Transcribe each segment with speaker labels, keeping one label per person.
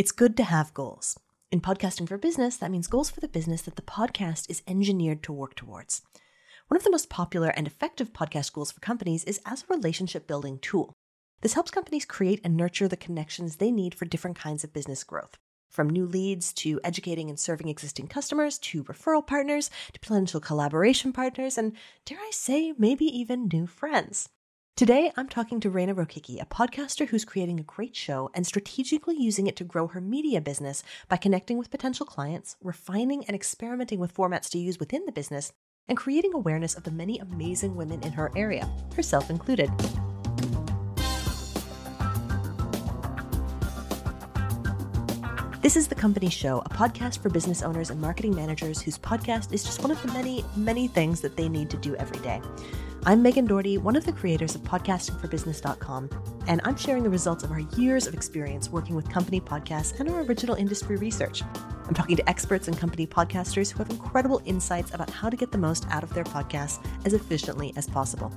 Speaker 1: It's good to have goals. In podcasting for business, that means goals for the business that the podcast is engineered to work towards. One of the most popular and effective podcast goals for companies is as a relationship building tool. This helps companies create and nurture the connections they need for different kinds of business growth. From new leads to educating and serving existing customers to referral partners to potential collaboration partners and, dare I say, maybe even new friends. Today, I'm talking to Rayna Rokicki, a podcaster who's creating a great show and strategically using it to grow her media business by connecting with potential clients, refining and experimenting with formats to use within the business, and creating awareness of the many amazing women in her area, herself included. This is The Company Show, a podcast for business owners and marketing managers whose podcast is just one of the many, many things that they need to do every day. I'm Megan Doherty, one of the creators of podcastingforbusiness.com, and I'm sharing the results of our years of experience working with company podcasts and our original industry research. I'm talking to experts and company podcasters who have incredible insights about how to get the most out of their podcasts as efficiently as possible.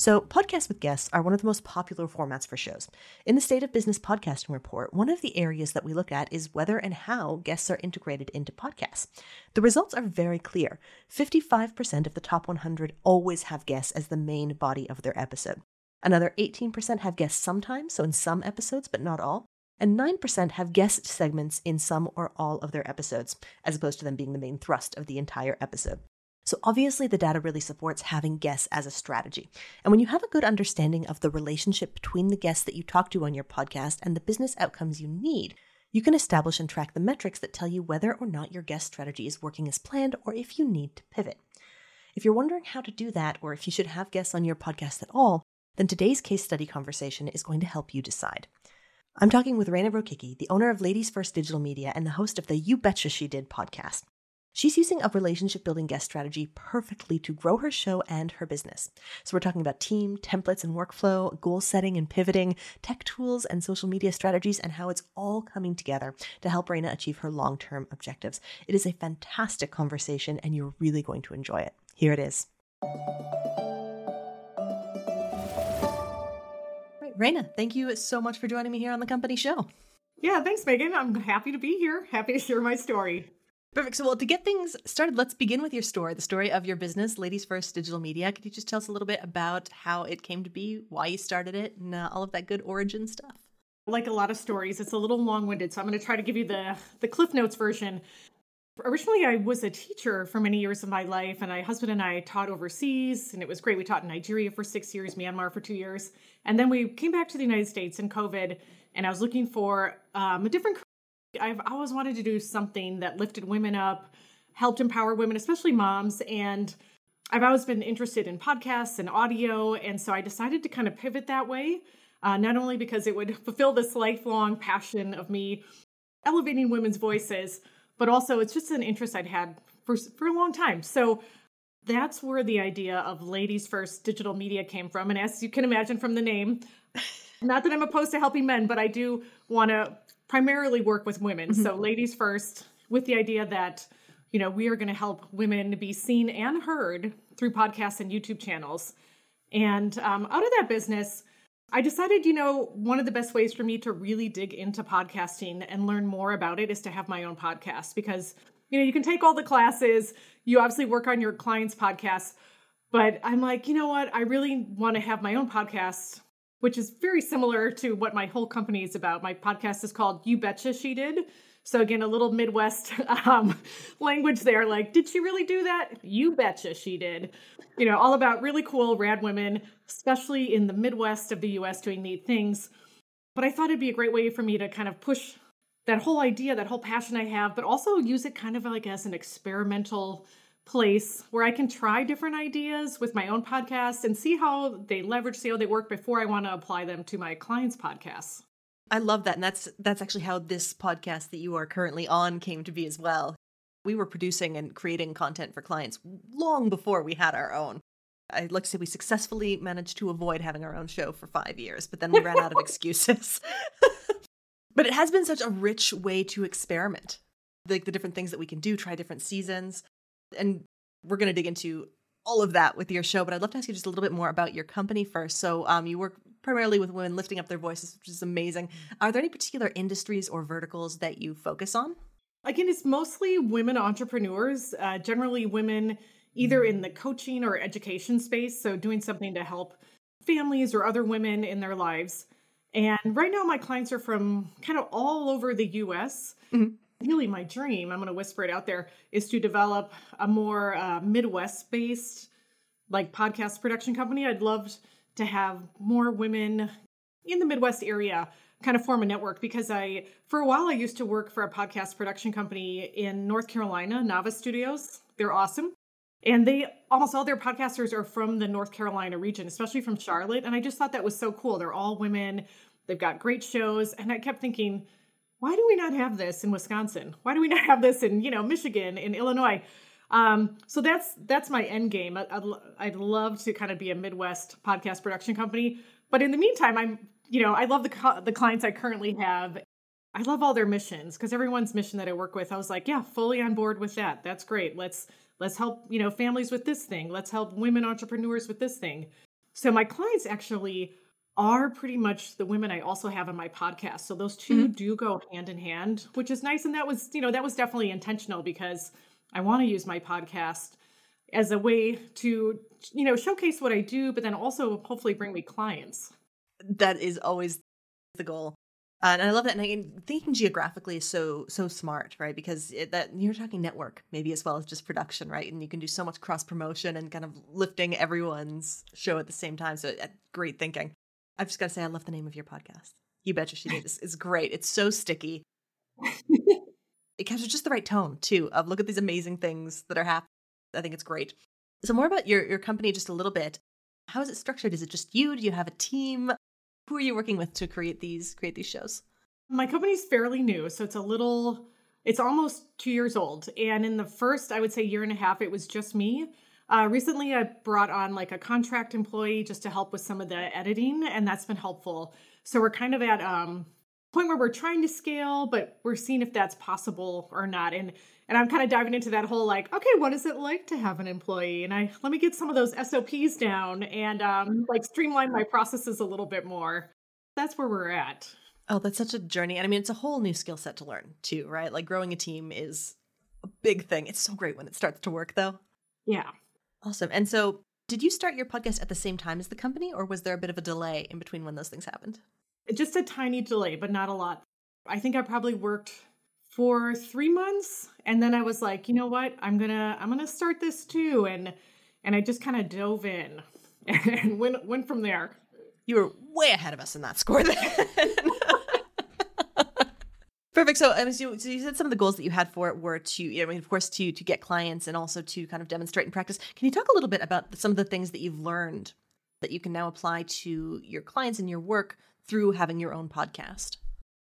Speaker 1: So, podcasts with guests are one of the most popular formats for shows. In the State of Business Podcasting Report, one of the areas that we look at is whether and how guests are integrated into podcasts. The results are very clear 55% of the top 100 always have guests as the main body of their episode. Another 18% have guests sometimes, so in some episodes, but not all. And 9% have guest segments in some or all of their episodes, as opposed to them being the main thrust of the entire episode. So, obviously, the data really supports having guests as a strategy. And when you have a good understanding of the relationship between the guests that you talk to on your podcast and the business outcomes you need, you can establish and track the metrics that tell you whether or not your guest strategy is working as planned or if you need to pivot. If you're wondering how to do that or if you should have guests on your podcast at all, then today's case study conversation is going to help you decide. I'm talking with Rayna Rokicki, the owner of Ladies First Digital Media and the host of the You Betcha She Did podcast. She's using a relationship building guest strategy perfectly to grow her show and her business. So, we're talking about team, templates and workflow, goal setting and pivoting, tech tools and social media strategies, and how it's all coming together to help Rayna achieve her long term objectives. It is a fantastic conversation, and you're really going to enjoy it. Here it is. Rayna, thank you so much for joining me here on the company show.
Speaker 2: Yeah, thanks, Megan. I'm happy to be here. Happy to share my story.
Speaker 1: Perfect. So, well, to get things started, let's begin with your story, the story of your business, Ladies First Digital Media. Could you just tell us a little bit about how it came to be, why you started it, and uh, all of that good origin stuff?
Speaker 2: Like a lot of stories, it's a little long-winded, so I'm going to try to give you the the Cliff Notes version. Originally, I was a teacher for many years of my life, and my husband and I taught overseas, and it was great. We taught in Nigeria for six years, Myanmar for two years, and then we came back to the United States in COVID, and I was looking for um, a different I've always wanted to do something that lifted women up, helped empower women, especially moms. And I've always been interested in podcasts and audio. And so I decided to kind of pivot that way, uh, not only because it would fulfill this lifelong passion of me elevating women's voices, but also it's just an interest I'd had for, for a long time. So that's where the idea of Ladies First Digital Media came from. And as you can imagine from the name, not that I'm opposed to helping men, but I do want to primarily work with women. Mm-hmm. So ladies first, with the idea that you know we are going to help women be seen and heard through podcasts and YouTube channels. And um, out of that business, I decided, you know, one of the best ways for me to really dig into podcasting and learn more about it is to have my own podcast because, you know, you can take all the classes, you obviously work on your clients' podcasts, but I'm like, you know what? I really want to have my own podcast which is very similar to what my whole company is about. My podcast is called You Betcha She Did. So again, a little Midwest um, language there. Like, did she really do that? You betcha she did. You know, all about really cool, rad women, especially in the Midwest of the U.S. doing neat things. But I thought it'd be a great way for me to kind of push that whole idea, that whole passion I have, but also use it kind of like as an experimental place where I can try different ideas with my own podcast and see how they leverage, see how they work before I want to apply them to my clients' podcasts.
Speaker 1: I love that. And that's that's actually how this podcast that you are currently on came to be as well. We were producing and creating content for clients long before we had our own. I'd like to say we successfully managed to avoid having our own show for five years, but then we ran out of excuses. but it has been such a rich way to experiment. Like the different things that we can do, try different seasons, and we're going to dig into all of that with your show, but I'd love to ask you just a little bit more about your company first. So, um, you work primarily with women lifting up their voices, which is amazing. Are there any particular industries or verticals that you focus on?
Speaker 2: Again, it's mostly women entrepreneurs, uh, generally women either in the coaching or education space. So, doing something to help families or other women in their lives. And right now, my clients are from kind of all over the US. Mm-hmm. Really, my dream, I'm going to whisper it out there, is to develop a more uh, Midwest based like podcast production company. I'd love to have more women in the Midwest area kind of form a network because I, for a while, I used to work for a podcast production company in North Carolina, Nava Studios. They're awesome. And they almost all their podcasters are from the North Carolina region, especially from Charlotte. And I just thought that was so cool. They're all women, they've got great shows. And I kept thinking, why do we not have this in Wisconsin? Why do we not have this in, you know, Michigan, in Illinois? Um, so that's that's my end game. I'd, I'd love to kind of be a Midwest podcast production company, but in the meantime, I'm you know I love the the clients I currently have. I love all their missions because everyone's mission that I work with, I was like, yeah, fully on board with that. That's great. Let's let's help you know families with this thing. Let's help women entrepreneurs with this thing. So my clients actually are pretty much the women I also have on my podcast. So those 2 mm-hmm. do go hand in hand, which is nice. And that was, you know, that was definitely intentional because I want to use my podcast as a way to, you know, showcase what I do, but then also hopefully bring me clients.
Speaker 1: That is always the goal. Uh, and I love that. And thinking geographically is so so smart, right? Because it, that you're talking network maybe as well as just production, right? And you can do so much cross promotion and kind of lifting everyone's show at the same time. So uh, great thinking. I've just got to say, I love the name of your podcast. You betcha she did. It's, it's great. It's so sticky. it captures just the right tone too of look at these amazing things that are happening. I think it's great. So more about your your company just a little bit. How is it structured? Is it just you? Do you have a team? Who are you working with to create these create these shows?
Speaker 2: My company's fairly new, so it's a little it's almost 2 years old. And in the first, I would say year and a half it was just me. Uh, recently, I brought on like a contract employee just to help with some of the editing, and that's been helpful. So we're kind of at um, point where we're trying to scale, but we're seeing if that's possible or not. And and I'm kind of diving into that whole like, okay, what is it like to have an employee? And I let me get some of those SOPs down and um, like streamline my processes a little bit more. That's where we're at.
Speaker 1: Oh, that's such a journey. And I mean, it's a whole new skill set to learn too, right? Like growing a team is a big thing. It's so great when it starts to work though.
Speaker 2: Yeah.
Speaker 1: Awesome. And so, did you start your podcast at the same time as the company, or was there a bit of a delay in between when those things happened?
Speaker 2: just a tiny delay, but not a lot. I think I probably worked for three months and then I was like, you know what? I'm gonna I'm gonna start this too. And and I just kind of dove in and went went from there.
Speaker 1: You were way ahead of us in that score then. Perfect. So, so, so you said some of the goals that you had for it were to, I mean, of course, to to get clients and also to kind of demonstrate and practice. Can you talk a little bit about some of the things that you've learned that you can now apply to your clients and your work through having your own podcast?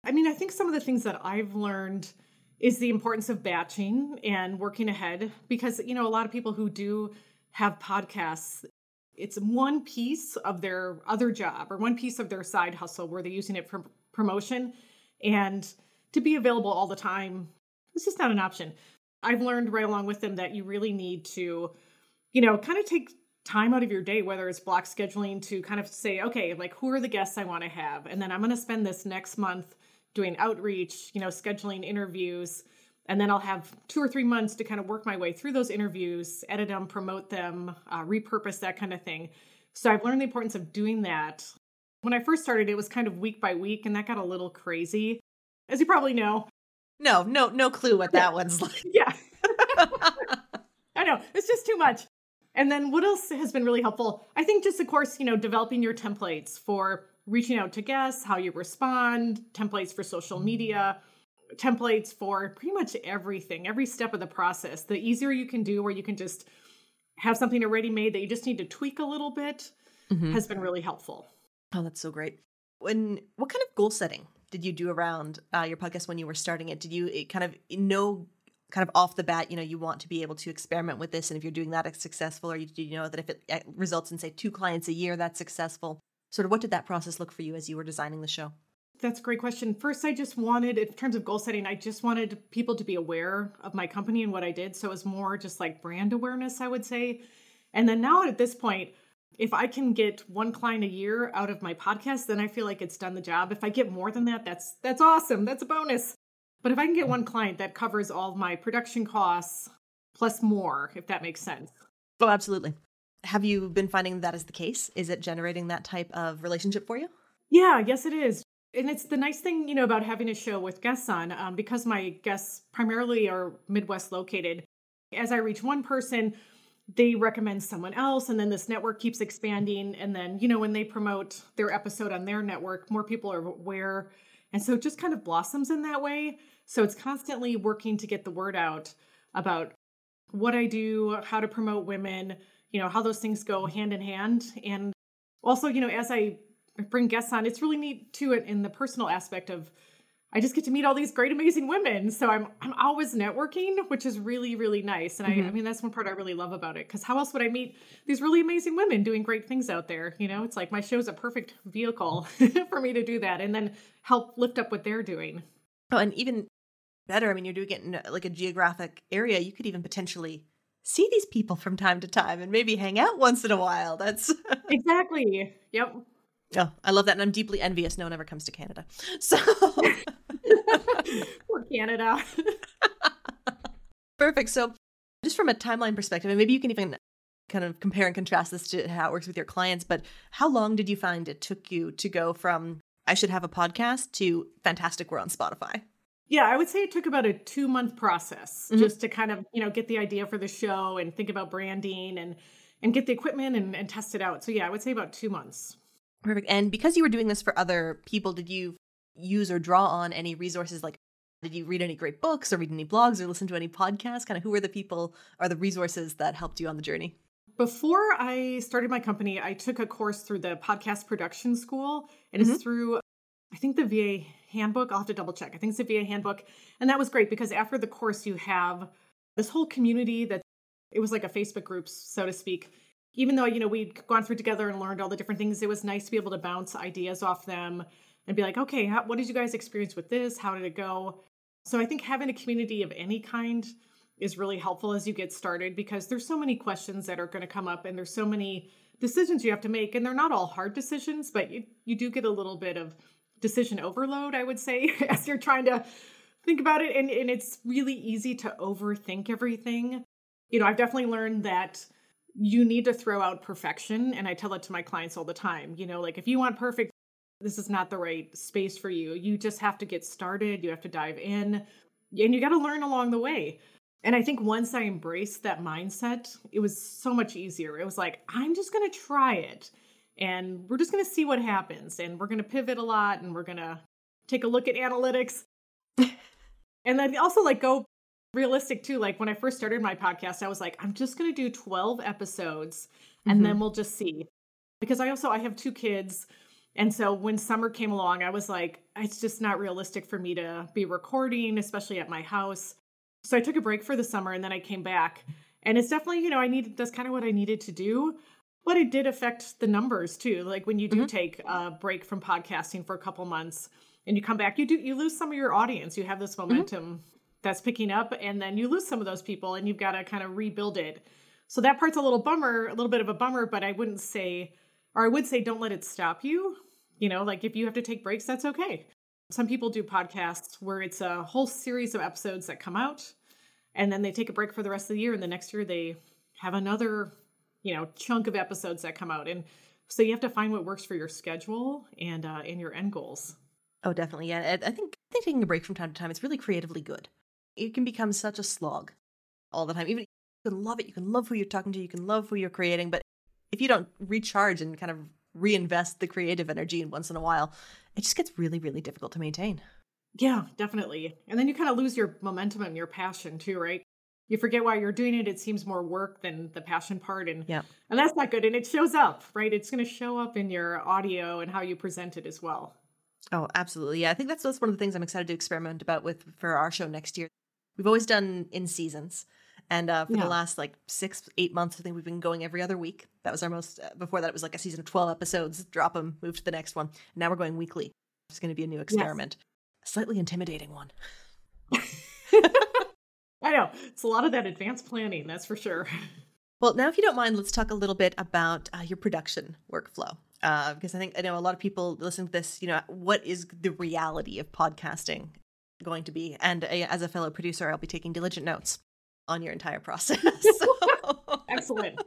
Speaker 2: I mean, I think some of the things that I've learned is the importance of batching and working ahead because, you know, a lot of people who do have podcasts, it's one piece of their other job or one piece of their side hustle where they're using it for promotion. And to be available all the time, it's just not an option. I've learned right along with them that you really need to, you know, kind of take time out of your day, whether it's block scheduling, to kind of say, okay, like who are the guests I want to have? And then I'm going to spend this next month doing outreach, you know, scheduling interviews. And then I'll have two or three months to kind of work my way through those interviews, edit them, promote them, uh, repurpose that kind of thing. So I've learned the importance of doing that. When I first started, it was kind of week by week, and that got a little crazy, as you probably know.
Speaker 1: No, no, no clue what that one's like.
Speaker 2: Yeah. I know. It's just too much. And then what else has been really helpful? I think just, of course, you know, developing your templates for reaching out to guests, how you respond, templates for social media, templates for pretty much everything, every step of the process. The easier you can do, where you can just have something already made that you just need to tweak a little bit, mm-hmm. has been really helpful.
Speaker 1: Oh, that's so great. When what kind of goal setting did you do around uh, your podcast when you were starting it? Did you kind of know kind of off the bat, you know, you want to be able to experiment with this. And if you're doing that, it's successful, or you, you know that if it results in, say, two clients a year, that's successful. Sort of what did that process look for you as you were designing the show?
Speaker 2: That's a great question. First, I just wanted, in terms of goal setting, I just wanted people to be aware of my company and what I did. So it was more just like brand awareness, I would say. And then now at this point, if I can get one client a year out of my podcast, then I feel like it's done the job. If I get more than that, that's that's awesome. That's a bonus. But if I can get one client that covers all my production costs plus more, if that makes sense.
Speaker 1: Oh, absolutely. Have you been finding that is the case? Is it generating that type of relationship for you?
Speaker 2: Yeah, yes, it is. And it's the nice thing, you know, about having a show with guests on, um, because my guests primarily are Midwest located. As I reach one person, they recommend someone else and then this network keeps expanding and then you know when they promote their episode on their network more people are aware. And so it just kind of blossoms in that way. So it's constantly working to get the word out about what i do how to promote women you know how those things go hand in hand. And also you know as i bring guests on it's really neat too in the personal aspect of I just get to meet all these great, amazing women. So I'm I'm always networking, which is really, really nice. And mm-hmm. I, I mm-hmm. mean, that's one part I really love about it. Because how else would I meet these really amazing women doing great things out there? You know, it's like my show's a perfect vehicle for me to do that, and then help lift up what they're doing.
Speaker 1: Oh, and even better, I mean, you're doing it in like a geographic area. You could even potentially see these people from time to time and maybe hang out once in a while. That's
Speaker 2: exactly. Yep.
Speaker 1: Oh, I love that. And I'm deeply envious. No one ever comes to Canada. So
Speaker 2: Poor Canada.
Speaker 1: Perfect. So just from a timeline perspective, and maybe you can even kind of compare and contrast this to how it works with your clients, but how long did you find it took you to go from I should have a podcast to fantastic we're on Spotify?
Speaker 2: Yeah, I would say it took about a two month process mm-hmm. just to kind of, you know, get the idea for the show and think about branding and and get the equipment and, and test it out. So yeah, I would say about two months.
Speaker 1: Perfect. And because you were doing this for other people, did you use or draw on any resources like did you read any great books or read any blogs or listen to any podcasts? Kind of who were the people or the resources that helped you on the journey?
Speaker 2: Before I started my company, I took a course through the podcast production school. and mm-hmm. It's through, I think, the VA handbook. I'll have to double check. I think it's the VA handbook. And that was great because after the course, you have this whole community that it was like a Facebook group, so to speak even though you know we'd gone through together and learned all the different things it was nice to be able to bounce ideas off them and be like okay how, what did you guys experience with this how did it go so i think having a community of any kind is really helpful as you get started because there's so many questions that are going to come up and there's so many decisions you have to make and they're not all hard decisions but you, you do get a little bit of decision overload i would say as you're trying to think about it and, and it's really easy to overthink everything you know i've definitely learned that you need to throw out perfection. And I tell it to my clients all the time. You know, like if you want perfect, this is not the right space for you. You just have to get started, you have to dive in, and you got to learn along the way. And I think once I embraced that mindset, it was so much easier. It was like, I'm just going to try it and we're just going to see what happens. And we're going to pivot a lot and we're going to take a look at analytics. and then also like go realistic too. Like when I first started my podcast, I was like, I'm just going to do 12 episodes and mm-hmm. then we'll just see. Because I also I have two kids. And so when summer came along, I was like, it's just not realistic for me to be recording, especially at my house. So I took a break for the summer and then I came back. And it's definitely, you know, I needed that's kind of what I needed to do. But it did affect the numbers too. Like when you do mm-hmm. take a break from podcasting for a couple months and you come back, you do you lose some of your audience. You have this mm-hmm. momentum mm-hmm that's picking up and then you lose some of those people and you've got to kind of rebuild it. So that part's a little bummer, a little bit of a bummer, but I wouldn't say or I would say don't let it stop you. You know, like if you have to take breaks, that's okay. Some people do podcasts where it's a whole series of episodes that come out and then they take a break for the rest of the year and the next year they have another, you know, chunk of episodes that come out and so you have to find what works for your schedule and uh and your end goals.
Speaker 1: Oh, definitely. Yeah, I think I think taking a break from time to time is really creatively good it can become such a slog all the time. Even you can love it, you can love who you're talking to, you can love who you're creating, but if you don't recharge and kind of reinvest the creative energy in once in a while, it just gets really, really difficult to maintain.
Speaker 2: Yeah, definitely. And then you kind of lose your momentum and your passion too, right? You forget why you're doing it. It seems more work than the passion part. And
Speaker 1: yeah.
Speaker 2: and that's not good. And it shows up, right? It's gonna show up in your audio and how you present it as well.
Speaker 1: Oh, absolutely. Yeah. I think that's, that's one of the things I'm excited to experiment about with for our show next year. We've always done in seasons. And uh, for yeah. the last like six, eight months, I think we've been going every other week. That was our most, uh, before that, it was like a season of 12 episodes, drop them, move to the next one. Now we're going weekly. It's going to be a new experiment. Yes. Slightly intimidating one.
Speaker 2: I know. It's a lot of that advanced planning, that's for sure.
Speaker 1: Well, now, if you don't mind, let's talk a little bit about uh, your production workflow. Uh, because I think I know a lot of people listening to this, you know, what is the reality of podcasting going to be? And uh, as a fellow producer, I'll be taking diligent notes on your entire process.
Speaker 2: Excellent.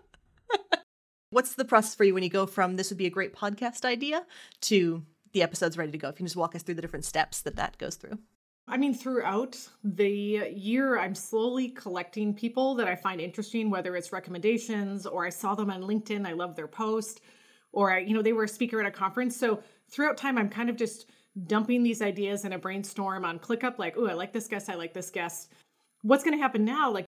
Speaker 1: What's the process for you when you go from this would be a great podcast idea to the episode's ready to go? If you can just walk us through the different steps that that goes through.
Speaker 2: I mean, throughout the year, I'm slowly collecting people that I find interesting, whether it's recommendations or I saw them on LinkedIn, I love their post, or I, you know, they were a speaker at a conference. So throughout time, I'm kind of just dumping these ideas in a brainstorm on ClickUp, like, oh, I like this guest, I like this guest. What's going to happen now? Like,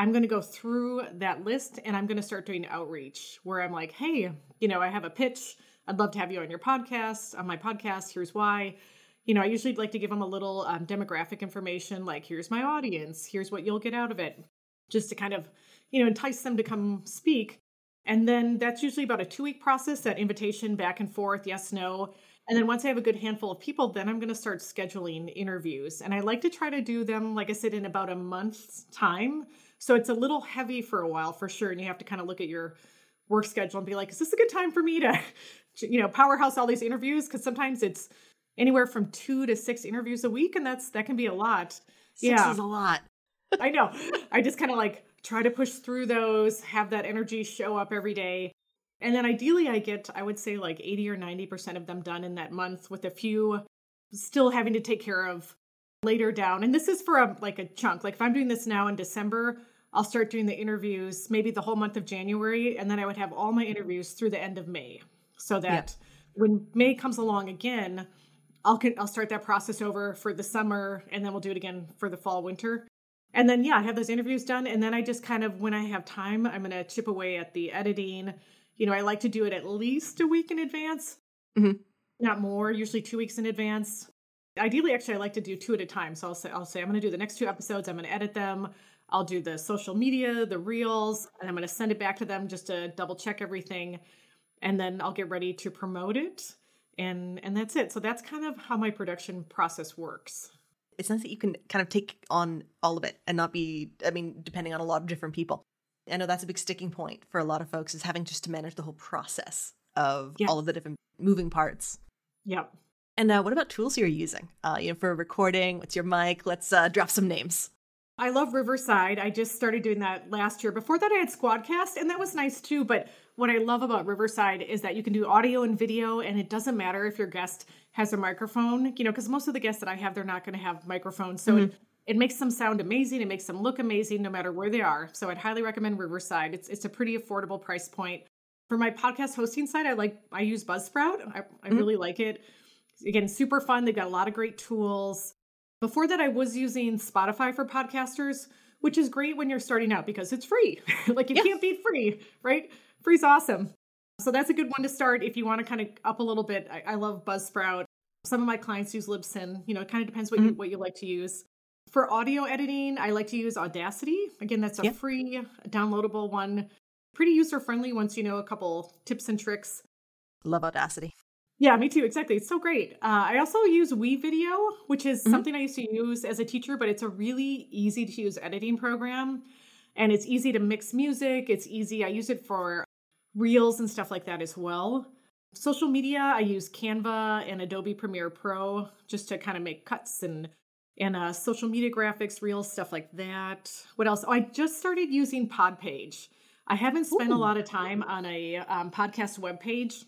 Speaker 2: I'm going to go through that list and I'm going to start doing outreach where I'm like, hey, you know, I have a pitch. I'd love to have you on your podcast, on my podcast. Here's why. You know, I usually like to give them a little um, demographic information like, here's my audience, here's what you'll get out of it, just to kind of, you know, entice them to come speak. And then that's usually about a two week process that invitation back and forth, yes, no. And then once I have a good handful of people, then I'm going to start scheduling interviews. And I like to try to do them, like I said, in about a month's time so it's a little heavy for a while for sure. And you have to kind of look at your work schedule and be like, is this a good time for me to, you know, powerhouse all these interviews? Because sometimes it's anywhere from two to six interviews a week, and that's that can be a lot.
Speaker 1: Six yeah. is a lot.
Speaker 2: I know. I just kind of like try to push through those, have that energy show up every day. And then ideally I get, I would say like 80 or 90% of them done in that month with a few still having to take care of later down. And this is for a like a chunk. Like if I'm doing this now in December, I'll start doing the interviews maybe the whole month of January, and then I would have all my mm-hmm. interviews through the end of May, so that yep. when May comes along again, I'll I'll start that process over for the summer, and then we'll do it again for the fall winter. And then yeah, I have those interviews done, and then I just kind of when I have time, I'm gonna chip away at the editing. You know, I like to do it at least a week in advance, mm-hmm. not more. Usually two weeks in advance. Ideally, actually, I like to do two at a time. So I'll say I'll say I'm gonna do the next two episodes. I'm gonna edit them. I'll do the social media, the reels, and I'm going to send it back to them just to double check everything. And then I'll get ready to promote it. And and that's it. So that's kind of how my production process works.
Speaker 1: It's nice that you can kind of take on all of it and not be, I mean, depending on a lot of different people. I know that's a big sticking point for a lot of folks is having just to manage the whole process of all of the different moving parts.
Speaker 2: Yep.
Speaker 1: And uh, what about tools you're using? Uh, you know, for recording, what's your mic? Let's uh, drop some names.
Speaker 2: I love Riverside. I just started doing that last year. Before that, I had Squadcast, and that was nice too. But what I love about Riverside is that you can do audio and video, and it doesn't matter if your guest has a microphone, you know, because most of the guests that I have, they're not going to have microphones. So mm-hmm. it, it makes them sound amazing. It makes them look amazing no matter where they are. So I'd highly recommend Riverside. It's, it's a pretty affordable price point. For my podcast hosting site, I like I use Buzzsprout. I, I mm-hmm. really like it. Again, super fun. They've got a lot of great tools. Before that, I was using Spotify for podcasters, which is great when you're starting out because it's free. like you yeah. can't beat free, right? Free's awesome. So that's a good one to start if you want to kind of up a little bit. I, I love Buzzsprout. Some of my clients use Libsyn. You know, it kind of depends what mm-hmm. you what you like to use. For audio editing, I like to use Audacity. Again, that's a yeah. free downloadable one. Pretty user friendly once you know a couple tips and tricks.
Speaker 1: Love Audacity.
Speaker 2: Yeah, me too. Exactly. It's so great. Uh, I also use WeVideo, which is mm-hmm. something I used to use as a teacher, but it's a really easy to use editing program. And it's easy to mix music. It's easy. I use it for reels and stuff like that as well. Social media, I use Canva and Adobe Premiere Pro just to kind of make cuts and and uh, social media graphics, reels, stuff like that. What else? Oh, I just started using Podpage. I haven't spent Ooh. a lot of time on a um, podcast web page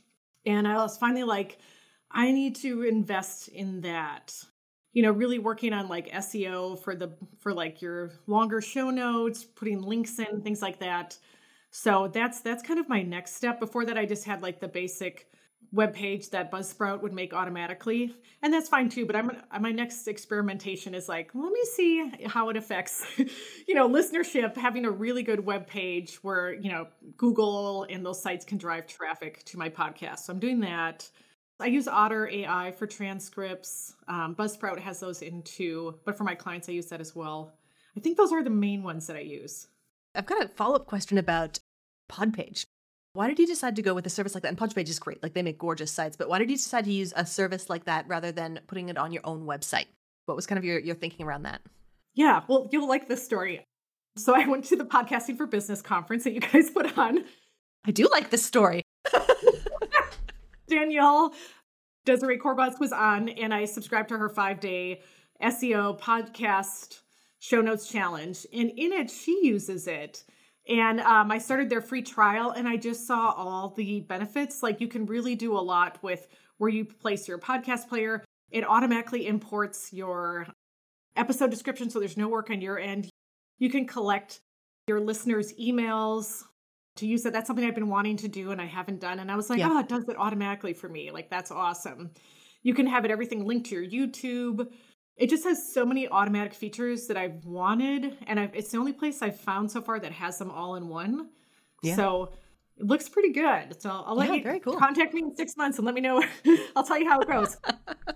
Speaker 2: and I was finally like, I need to invest in that. You know, really working on like SEO for the for like your longer show notes, putting links in, things like that. So that's that's kind of my next step. Before that, I just had like the basic web page that Buzzsprout would make automatically, and that's fine too. But I'm my next experimentation is like, let me see how it affects, you know, listenership. Having a really good web page where you know Google and those sites can drive traffic to my podcast. So I'm doing that. I use Otter AI for transcripts. Um, Buzzsprout has those in too, but for my clients, I use that as well. I think those are the main ones that I use.
Speaker 1: I've got a follow up question about Podpage. Why did you decide to go with a service like that? And Podpage is great, like they make gorgeous sites, but why did you decide to use a service like that rather than putting it on your own website? What was kind of your, your thinking around that?
Speaker 2: Yeah, well, you'll like this story. So I went to the Podcasting for Business conference that you guys put on.
Speaker 1: I do like this story.
Speaker 2: Danielle Desir Corbett was on, and I subscribed to her five day SEO podcast show notes challenge. And in it, she uses it. And um, I started their free trial, and I just saw all the benefits. Like you can really do a lot with where you place your podcast player. It automatically imports your episode description, so there's no work on your end. You can collect your listeners' emails to use it. That's something I've been wanting to do and I haven't done. And I was like, yeah. oh, it does it automatically for me. Like, that's awesome. You can have it everything linked to your YouTube. It just has so many automatic features that I've wanted. And I've, it's the only place I've found so far that has them all in one. Yeah. So it looks pretty good. So I'll let yeah, you very cool. contact me in six months and let me know. I'll tell you how it goes.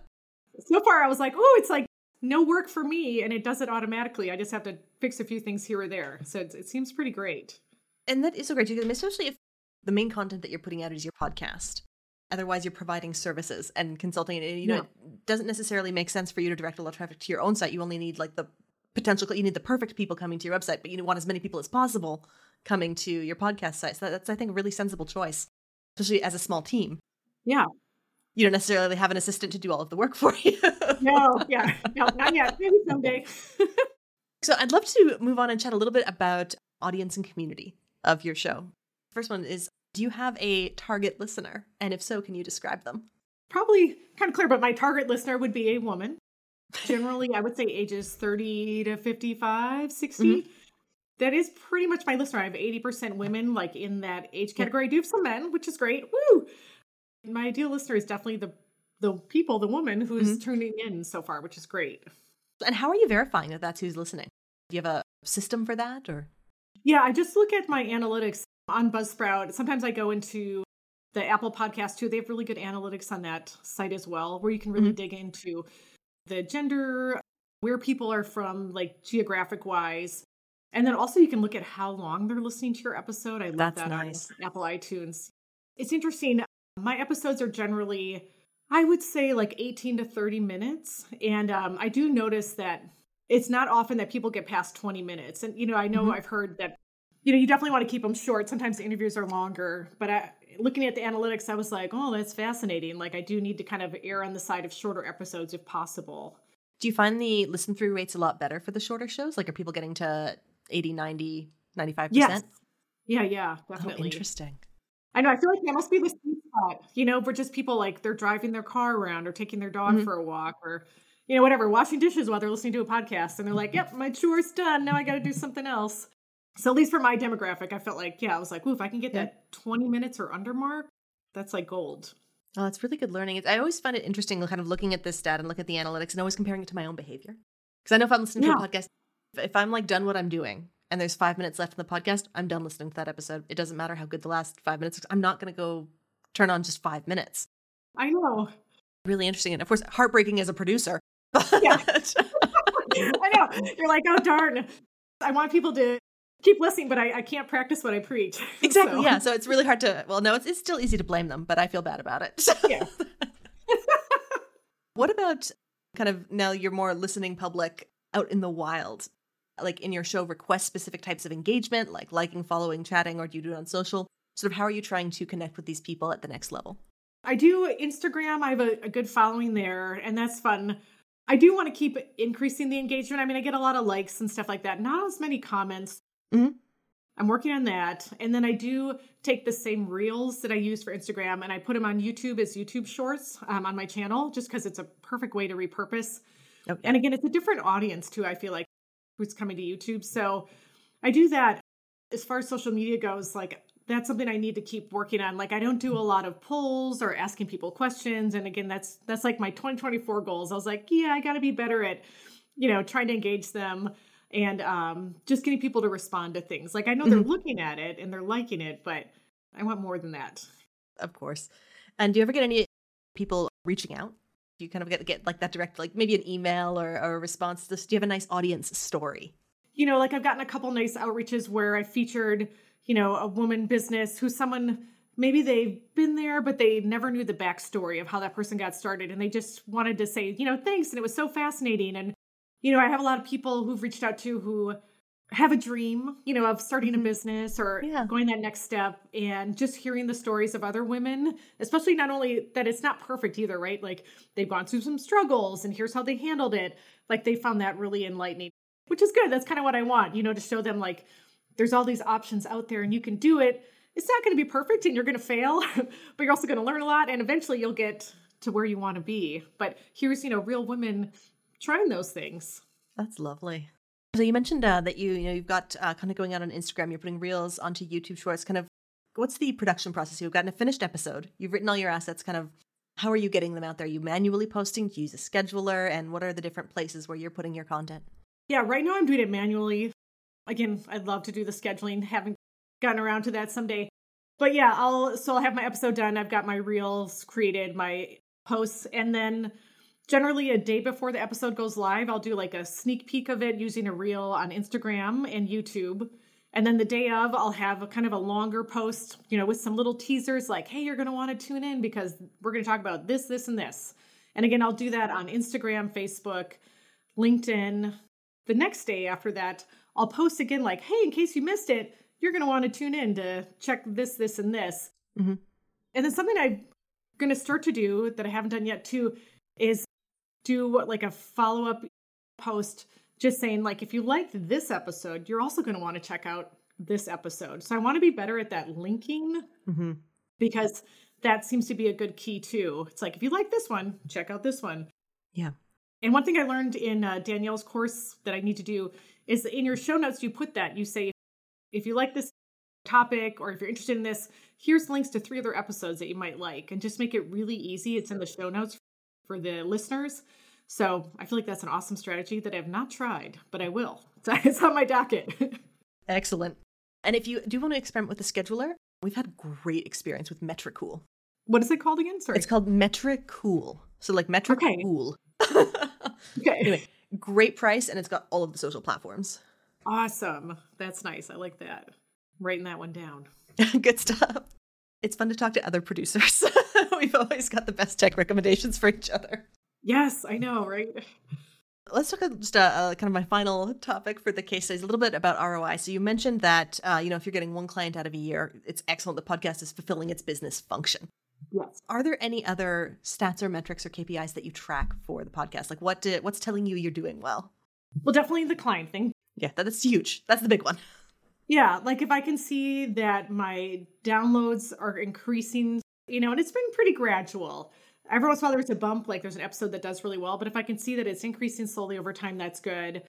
Speaker 2: so far, I was like, oh, it's like no work for me and it does it automatically. I just have to fix a few things here or there. So it, it seems pretty great.
Speaker 1: And that is so great, especially if the main content that you're putting out is your podcast. Otherwise, you're providing services and consulting. And, you know, it doesn't necessarily make sense for you to direct a lot of traffic to your own site. You only need like the potential, you need the perfect people coming to your website, but you want as many people as possible coming to your podcast site. So that's, I think, a really sensible choice, especially as a small team.
Speaker 2: Yeah
Speaker 1: you don't necessarily have an assistant to do all of the work for you.
Speaker 2: no, yeah, no, not yet. Maybe someday.
Speaker 1: so I'd love to move on and chat a little bit about audience and community of your show. First one is Do you have a target listener? And if so, can you describe them?
Speaker 2: Probably kind of clear, but my target listener would be a woman. Generally, I would say ages 30 to 55, 60. Mm-hmm. That is pretty much my listener. I have 80% women, like in that age category. I do have some men, which is great. Woo! my ideal listener is definitely the the people, the woman who's mm-hmm. tuning in so far, which is great.
Speaker 1: And how are you verifying that that's who's listening? Do you have a system for that or?
Speaker 2: Yeah, I just look at my analytics on Buzzsprout. Sometimes I go into the Apple podcast too. They have really good analytics on that site as well, where you can really mm-hmm. dig into the gender, where people are from, like geographic wise. And then also you can look at how long they're listening to your episode. I love That's that nice. on Apple iTunes. It's interesting. My episodes are generally, I would say, like 18 to 30 minutes. And um, I do notice that it's not often that people get past 20 minutes. And, you know, I know mm-hmm. I've heard that, you know, you definitely want to keep them short. Sometimes the interviews are longer. But I, looking at the analytics, I was like, oh, that's fascinating. Like, I do need to kind of err on the side of shorter episodes if possible.
Speaker 1: Do you find the listen through rates a lot better for the shorter shows? Like, are people getting to 80, 90, 95%?
Speaker 2: Yes. Yeah, yeah, definitely.
Speaker 1: Oh, interesting.
Speaker 2: I know. I feel like that must be the sweet spot, you know, for just people like they're driving their car around or taking their dog mm-hmm. for a walk or, you know, whatever, washing dishes while they're listening to a podcast. And they're like, yep, my chore's done. Now I got to do something else. So, at least for my demographic, I felt like, yeah, I was like, ooh, if I can get yeah. that 20 minutes or under mark, that's like gold.
Speaker 1: Oh, it's really good learning. I always find it interesting kind of looking at this stat and look at the analytics and always comparing it to my own behavior. Because I know if I'm listening yeah. to a podcast, if I'm like done what I'm doing and there's five minutes left in the podcast, I'm done listening to that episode. It doesn't matter how good the last five minutes. I'm not going to go turn on just five minutes.
Speaker 2: I know.
Speaker 1: Really interesting, and of course, heartbreaking as a producer.
Speaker 2: Yeah. I know. You're like, oh darn. I want people to keep listening, but I, I can't practice what I preach.
Speaker 1: Exactly. So. Yeah. So it's really hard to. Well, no, it's it's still easy to blame them, but I feel bad about it.
Speaker 2: Yeah.
Speaker 1: what about kind of now you're more listening public out in the wild? like in your show request specific types of engagement, like liking, following, chatting, or do you do it on social? Sort of how are you trying to connect with these people at the next level?
Speaker 2: I do Instagram. I have a, a good following there, and that's fun. I do want to keep increasing the engagement. I mean, I get a lot of likes and stuff like that, not as many comments. Mm-hmm. I'm working on that. And then I do take the same reels that I use for Instagram and I put them on YouTube as YouTube shorts um, on my channel just because it's a perfect way to repurpose. Okay. And again, it's a different audience too, I feel like who's coming to YouTube. So I do that as far as social media goes, like that's something I need to keep working on. Like I don't do a lot of polls or asking people questions. And again, that's that's like my 2024 goals. I was like, yeah, I gotta be better at, you know, trying to engage them and um just getting people to respond to things. Like I know they're mm-hmm. looking at it and they're liking it, but I want more than that.
Speaker 1: Of course. And do you ever get any people reaching out Do you kind of get get like that direct like maybe an email or, or a response to this do you have a nice audience story
Speaker 2: you know like i've gotten a couple nice outreaches where i featured you know a woman business who's someone maybe they've been there but they never knew the backstory of how that person got started and they just wanted to say you know thanks and it was so fascinating and you know i have a lot of people who've reached out to who have a dream, you know, of starting a mm-hmm. business or
Speaker 1: Yeah.
Speaker 2: going that next step and just hearing the stories of other women, especially not only that it's not perfect either, right? Like they've gone through some struggles and here's how they handled it. Like they found that really enlightening, which is good. That's kind of what I want, you know, to show them like there's all these options out there and you can do it. It's not going to be perfect and you're going to fail, but you're also going to learn a lot and eventually you'll get to where you want to be. But here's, you know, real women trying those things.
Speaker 1: That's lovely. So you mentioned uh, that you you know you've got uh, kind of going out on Instagram. You're putting reels onto YouTube Shorts. Kind of, what's the production process? You've gotten a finished episode. You've written all your assets. Kind of, how are you getting them out there? Are you manually posting? Do you use a scheduler? And what are the different places where you're putting your content?
Speaker 2: Yeah, right now I'm doing it manually. Again, I'd love to do the scheduling. Haven't gotten around to that someday. But yeah, I'll so I'll have my episode done. I've got my reels created, my posts, and then generally a day before the episode goes live, I'll do like a sneak peek of it using a reel on Instagram and YouTube. And then the day of, I'll have a kind of a longer post, you know, with some little teasers like, hey, you're going to want to tune in because we're going to talk about this, this, and this. And again, I'll do that on Instagram, Facebook, LinkedIn. The next day after that, I'll post again like, hey, in case you missed it, you're going to want to tune in to check this, this, and this.
Speaker 1: Mhm.
Speaker 2: And then something I'm going to start to do that I haven't done yet too is do what like a follow up post just saying like if you liked this episode, you're also going to want to check out this episode. So I want to be better at that linking
Speaker 1: Mm-hmm.
Speaker 2: because that seems to be a good key too. It's like if you like this one, check out this one.
Speaker 1: Yeah.
Speaker 2: And one thing I learned in uh, Danielle's course that I need to do is in your show notes you put that you say if you like this topic or if you're interested in this, here's links to three other episodes that you might like and just make it really easy. It's in the show notes for the listeners. So I feel like that's an awesome strategy that I have not tried, but I will. It's on my docket.
Speaker 1: Excellent. And if you do want to experiment with a scheduler, we've had great experience with Metricool.
Speaker 2: what is it called again? Sorry.
Speaker 1: It's called Metricool. So like
Speaker 2: Okay.
Speaker 1: Metricool.
Speaker 2: okay.
Speaker 1: anyway, great price, and it's got all of the social platforms.
Speaker 2: Awesome. That's nice. I like that. Writing that one down.
Speaker 1: Good stuff. It's fun to talk to other producers. We've always got the best tech recommendations for each other.
Speaker 2: Yes, I know, right?
Speaker 1: Let's talk about just uh, uh, kind of my final topic for the case studies, a little bit about ROI. So you mentioned that uh, you know if you're getting one client out of a year, it's excellent. The podcast is fulfilling its business function.
Speaker 2: Yes.
Speaker 1: Are there any other stats or metrics or KPIs that you track for the podcast? Like what did, what's telling you you're doing well?
Speaker 2: Well, definitely the client thing.
Speaker 1: Yeah, that is huge. That's the big one.
Speaker 2: Yeah, like if I can see that my downloads are increasing, you know, and it's been pretty gradual. Every once in a while there's a bump, like there's an episode that does really well, but if I can see that it's increasing slowly over time, that's good.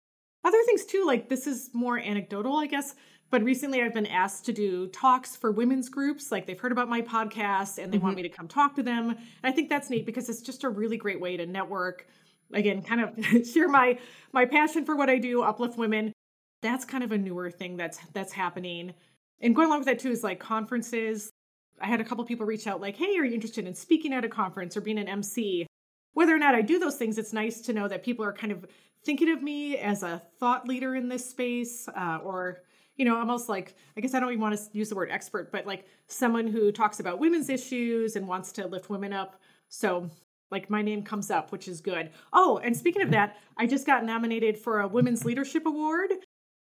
Speaker 2: Other things too, like this is more anecdotal, I guess, but recently I've been asked to do talks for women's groups. Like they've heard about my podcast and they want mm-hmm. me to come talk to them. And I think that's neat because it's just a really great way to network. Again, kind of share my my passion for what I do, uplift women, that's kind of a newer thing that's that's happening and going along with that too is like conferences i had a couple people reach out like hey are you interested in speaking at a conference or being an mc whether or not i do those things it's nice to know that people are kind of thinking of me as a thought leader in this space uh, or you know almost like i guess i don't even want to use the word expert but like someone who talks about women's issues and wants to lift women up so like my name comes up which is good oh and speaking of that i just got nominated for a women's leadership award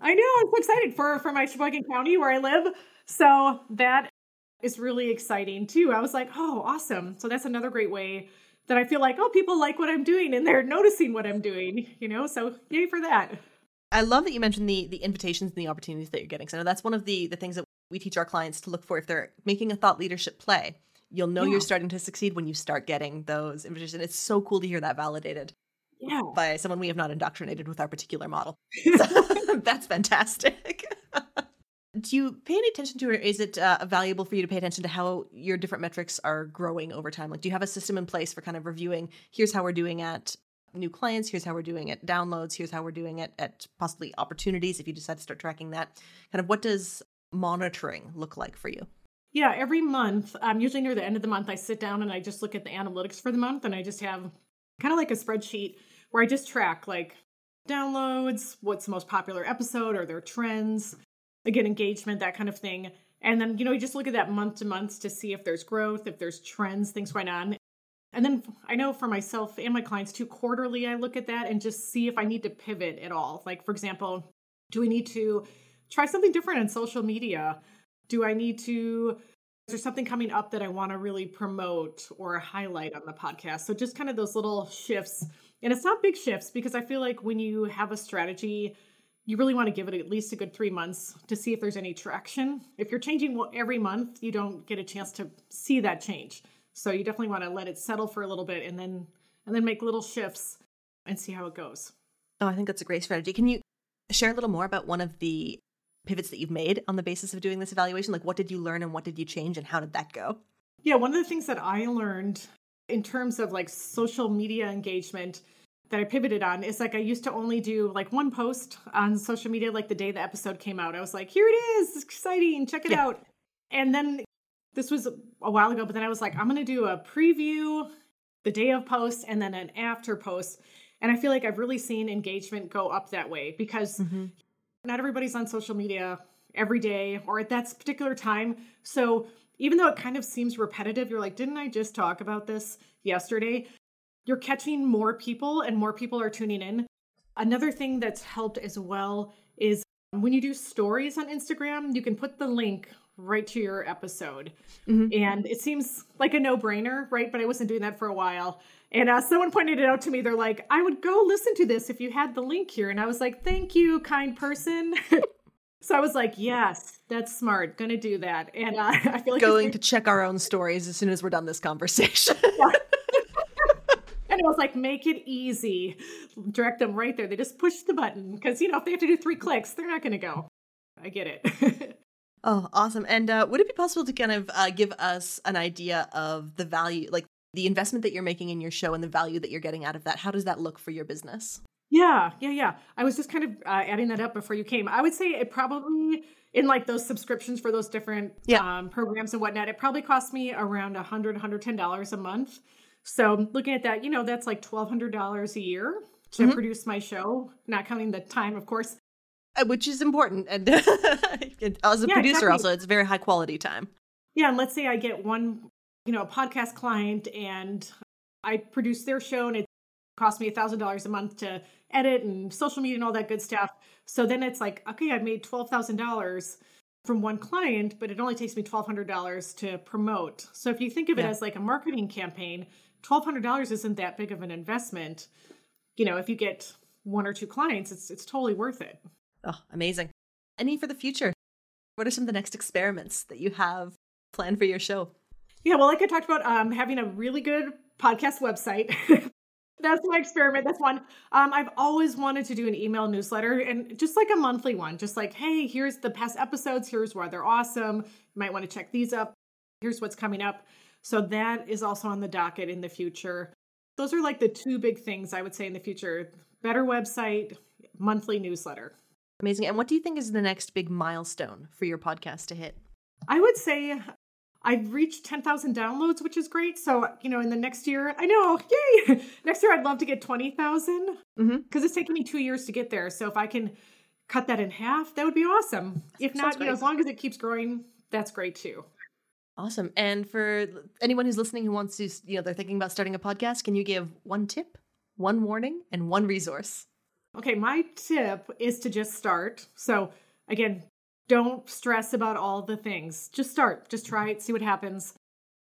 Speaker 2: I know. I'm so excited for for my Sheboygan County where I live. So that is really exciting too. I was like, oh, awesome. So that's another great way that I feel like, oh, people like what I'm doing and they're noticing what I'm doing. You know, so yay for that.
Speaker 1: I love that you mentioned the the invitations and the opportunities that you're getting. So I know that's one of the the things that we teach our clients to look for if they're making a thought leadership play. You'll know
Speaker 2: Yeah.
Speaker 1: you're starting to succeed when you start getting those invitations. It's so cool to hear that validated
Speaker 2: Yeah.
Speaker 1: by someone we have not indoctrinated with our particular model. that's fantastic. Do you pay any attention to, or is it uh, valuable for you to pay attention to how your different metrics are growing over time? Like, do you have a system in place for kind of reviewing? Here's how we're doing at new clients. Here's how we're doing it downloads. Here's how we're doing it at possibly opportunities. If you decide to start tracking that, kind of what does monitoring look like for you?
Speaker 2: Yeah, every month, um, usually near the end of the month, I sit down and I just look at the analytics for the month and I just have kind of like a spreadsheet where I just track like downloads, what's the most popular episode, are there trends, again, engagement, that kind of thing. And then, you know, you just look at that month to month to see if there's growth, if there's trends, things going on. And then I know for myself and my clients too, quarterly, I look at that and just see if I need to pivot at all. Like, for example, Do we need to try something different on social media? Do I need to is there something coming up that I want to really promote or highlight on the podcast? So just kind of those little shifts. And it's not big shifts because I feel like when you have a strategy, you really want to give it at least a good three months to see if there's any traction. If you're changing every month, you don't get a chance to see that change. So you definitely want to let it settle for a little bit and then and then make little shifts and see how it goes.
Speaker 1: Oh, I think that's a great strategy. Can you share a little more about one of the pivots that you've made on the basis of doing this evaluation? Like, what did you learn and what did you change and how did that go?
Speaker 2: Yeah, one of the things that I learned in terms of like social media engagement that I pivoted on is like I used to only do like one post on social media like the day the episode came out. I was like, here it is, it's exciting, check it yeah. out. And then this was a while ago, but then I was like, I'm going to do a preview the day of post and then an after post. And I feel like I've really seen engagement go up that way because mm-hmm. Not everybody's on social media every day or at that particular time. So even though it kind of seems repetitive, you're like, didn't I just talk about this yesterday? You're catching more people and more people are tuning in. Another thing that's helped as well is when you do stories on Instagram, you can put the link right to your episode. Mm-hmm. And it seems like a no brainer, right? But I wasn't doing that for a while. And uh, someone pointed it out to me. They're like, I would go listen to this if you had the link here. And I was like, thank you, kind person. so I was like, yes, that's smart. Gonna do that. And uh, I feel like
Speaker 1: going to check our own stories as soon as we're done this conversation.
Speaker 2: and I was like, make it easy. Direct them right there. They just push the button because, you know, if they have to do three clicks, they're not going to go. I get it.
Speaker 1: oh, awesome. And uh, would it be possible to kind of uh, give us an idea of the value, like the investment that you're making in your show and the value that you're getting out of that, how does that look for your business?
Speaker 2: Yeah, yeah, yeah. I was just kind of uh, adding that up before you came. I would say it probably in like those subscriptions for those different yeah. um, programs and whatnot, it probably cost me around a hundred, hundred ten dollars a month. So looking at that, you know, that's like twelve hundred dollars a year to mm-hmm. produce my show, not counting the time, of course.
Speaker 1: Uh, which is important, and as a yeah, producer, exactly. also, it's very high quality time.
Speaker 2: Yeah, and let's say I get one you know, a podcast client and I produce their show and it costs me a thousand dollars a month to edit and social media and all that good stuff. So then it's like, okay, I've made twelve thousand dollars from one client, but it only takes me twelve hundred dollars to promote. So if you think of it as like a marketing campaign, twelve hundred dollars isn't that big of an investment. You know, if you get one or two clients, it's it's totally worth it.
Speaker 1: Oh, amazing. Any for the future? What are some of the next experiments that you have planned for your show?
Speaker 2: Yeah, well, like I talked about, um, having a really good podcast website. That's my experiment. That's one. Um, I've always wanted to do an email newsletter and just like a monthly one, just like, hey, here's the past episodes. Here's why they're awesome. You might want to check these up. Here's what's coming up. So that is also on the docket in the future. Those are like the two big things I would say in the future better website, monthly newsletter.
Speaker 1: Amazing. And what do you think is the next big milestone for your podcast to hit?
Speaker 2: I would say I've reached 10,000 downloads, which is great. So, you know, in the next year, I know, yay! next year, I'd love to get 20,000 because mm-hmm. it's taken me two years to get there. So, if I can cut that in half, that would be awesome. If not, you know, as long as it keeps growing, that's great too.
Speaker 1: Awesome. And for anyone who's listening who wants to, you know, they're thinking about starting a podcast, can you give one tip, one warning, and one resource?
Speaker 2: Okay, my tip is to just start. So, again, don't stress about all the things. Just start, just try it, see what happens.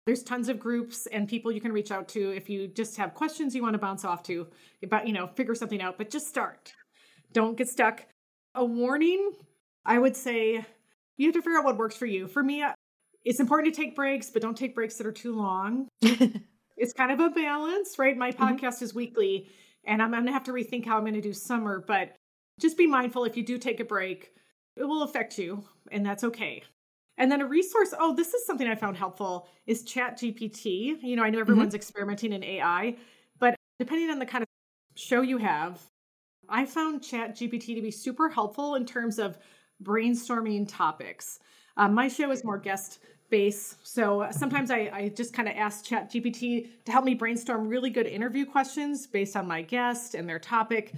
Speaker 2: There's tons of groups and people you can reach out to if you just have questions you want to bounce off to about, you know, figure something out, but just start. Don't get stuck. A warning, I would say you have to figure out what works for you. For me, it's important to take breaks, but don't take breaks that are too long. it's kind of a balance, right? My mm-hmm. podcast mm-hmm. is weekly and I'm going to have to rethink how I'm going to do summer, but just be mindful if you do take a break it will affect you, and that's okay. And then a resource, oh, this is something I found helpful is Chat GPT. You know, I know mm-hmm. everyone's mm-hmm. experimenting in AI, but depending on the kind of show you have, I found Chat GPT to be super helpful in terms of brainstorming topics. Um, my show is more guest based, so sometimes I, I just kind of ask Chat GPT to help me brainstorm really good interview questions based on my guest and their topic.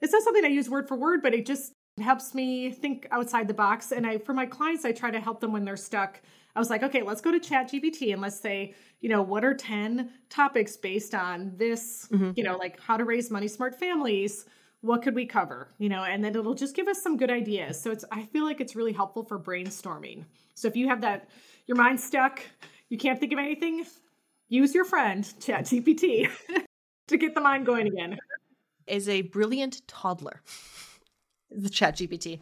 Speaker 2: It's not something I use word for word, but it just helps me think outside the box. And I, for my clients, I try to help them when they're stuck. I was like, okay, let's go to Chat GPT and let's say, you know, what are 10 topics based on this, mm-hmm. you know, like how to raise money smart families what could we cover? You know, and then it'll just give us some good ideas. So it's I feel like it's really helpful for brainstorming. So if you have that your mind stuck, you can't think of anything, use your friend ChatGPT to get the mind going again.
Speaker 1: Is a brilliant toddler. The ChatGPT.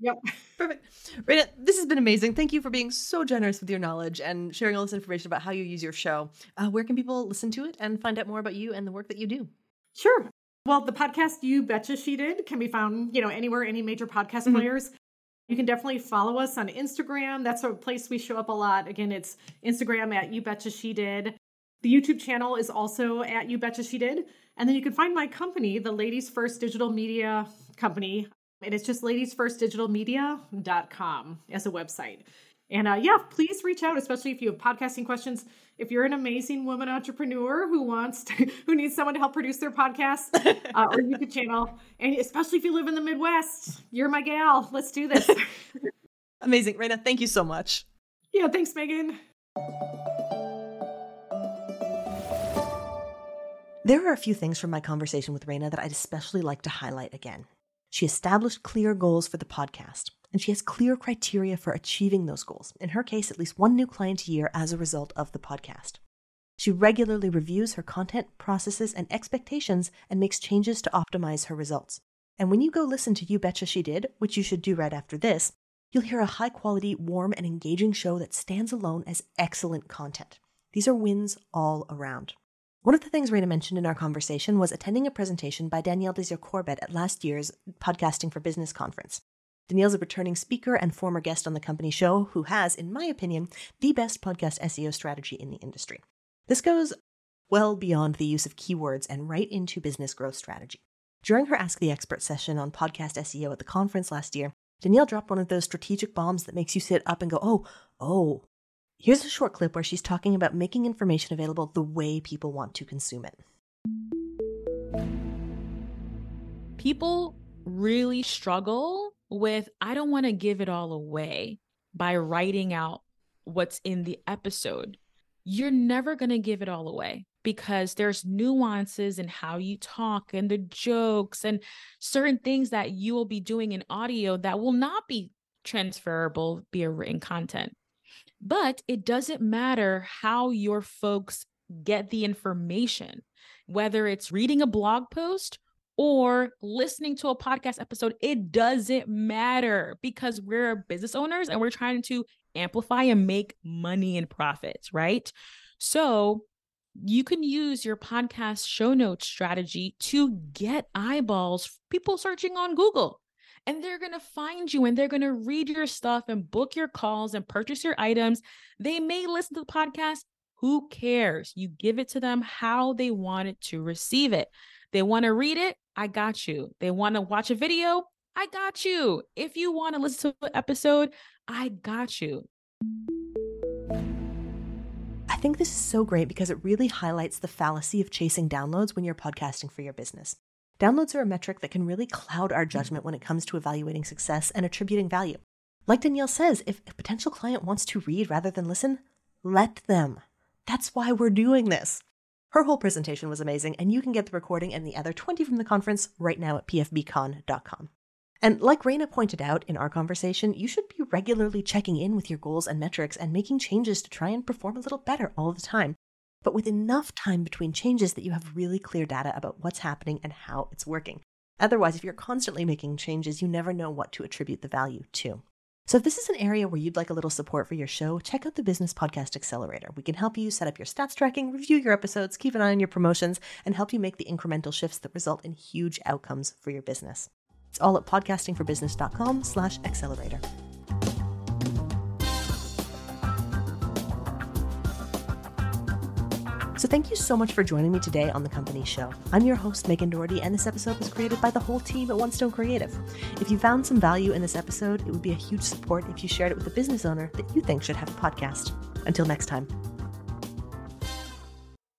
Speaker 2: Yep.
Speaker 1: Perfect. Rayna, this has been amazing. Thank you for being so generous with your knowledge and sharing all this information about how you use your show. Uh, where can people listen to it and find out more about you and the work that you do?
Speaker 2: Sure. Well, the podcast You Betcha She Did can be found, you know, anywhere, any major podcast mm-hmm. players. You can definitely follow us on Instagram. That's a place we show up a lot. Again, it's Instagram at You Betcha She Did. The YouTube channel is also at You Betcha She Did. And then you can find my company, the Ladies First Digital Media Company, and it's just ladiesfirstdigitalmedia.com as a website. And uh, yeah, please reach out, especially if you have podcasting questions. If you're an amazing woman entrepreneur who wants to, who needs someone to help produce their podcast uh, or YouTube channel, and especially if you live in the Midwest, you're my gal. Let's do this.
Speaker 1: Amazing, Rayna. Thank you so much.
Speaker 2: Yeah, thanks, Megan.
Speaker 1: There are a few things from my conversation with Rayna that I'd especially like to highlight again. She established clear goals for the podcast, and she has clear criteria for achieving those goals. In her case, at least one new client a year as a result of the podcast. She regularly reviews her content, processes, and expectations and makes changes to optimize her results. And when you go listen to You Betcha She Did, which you should do right after this, you'll hear a high quality, warm, and engaging show that stands alone as excellent content. These are wins all around. One of the things Rayna mentioned in our conversation was attending a presentation by Danielle Desir Corbett at last year's Podcasting for Business conference. Danielle's a returning speaker and former guest on the company show who has, in my opinion, the best podcast SEO strategy in the industry. This goes well beyond the use of keywords and right into business growth strategy. During her Ask the Expert session on podcast SEO at the conference last year, Danielle dropped one of those strategic bombs that makes you sit up and go, oh, oh, Here's a short clip where she's talking about making information available the way people want to consume it.
Speaker 3: People really struggle with, I don't want to give it all away by writing out what's in the episode. You're never going to give it all away because there's nuances in how you talk and the jokes and certain things that you will be doing in audio that will not be transferable via written content. But it doesn't matter how your folks get the information, whether it's reading a blog post or listening to a podcast episode, it doesn't matter because we're business owners and we're trying to amplify and make money and profits, right? So you can use your podcast show notes strategy to get eyeballs, people searching on Google and they're going to find you and they're going to read your stuff and book your calls and purchase your items. They may listen to the podcast. Who cares? You give it to them how they want it to receive it. They want to read it. I got you. They want to watch a video. I got you. If you want to listen to an episode, I got you.
Speaker 1: I think this is so great because it really highlights the fallacy of chasing downloads when you're podcasting for your business. Downloads are a metric that can really cloud our mm. judgment when it comes to evaluating success and attributing value. Like Danielle says, if a potential client wants to read rather than listen, let them. That's why we're doing this. Her whole presentation was amazing, and you can get the recording and the other 20 from the conference right now at pfbcon.com. And like Rayna pointed out in our conversation, you should be regularly checking in with your goals and metrics and making changes to try and perform a little better all the time but with enough time between changes that you have really clear data about what's happening and how it's working. Otherwise, if you're constantly making changes, you never know what to attribute the value to. So, if this is an area where you'd like a little support for your show, check out the Business Podcast Accelerator. We can help you set up your stats tracking, review your episodes, keep an eye on your promotions, and help you make the incremental shifts that result in huge outcomes for your business. It's all at podcastingforbusiness.com slash accelerator. So thank you so much for joining me today on The Company Show. I'm your host, Megan Dougherty, and this episode was created by the whole team at One Stone Creative. If you found some value in this episode, it would be a huge support if you shared it with a business owner that you think should have a podcast. Until next time.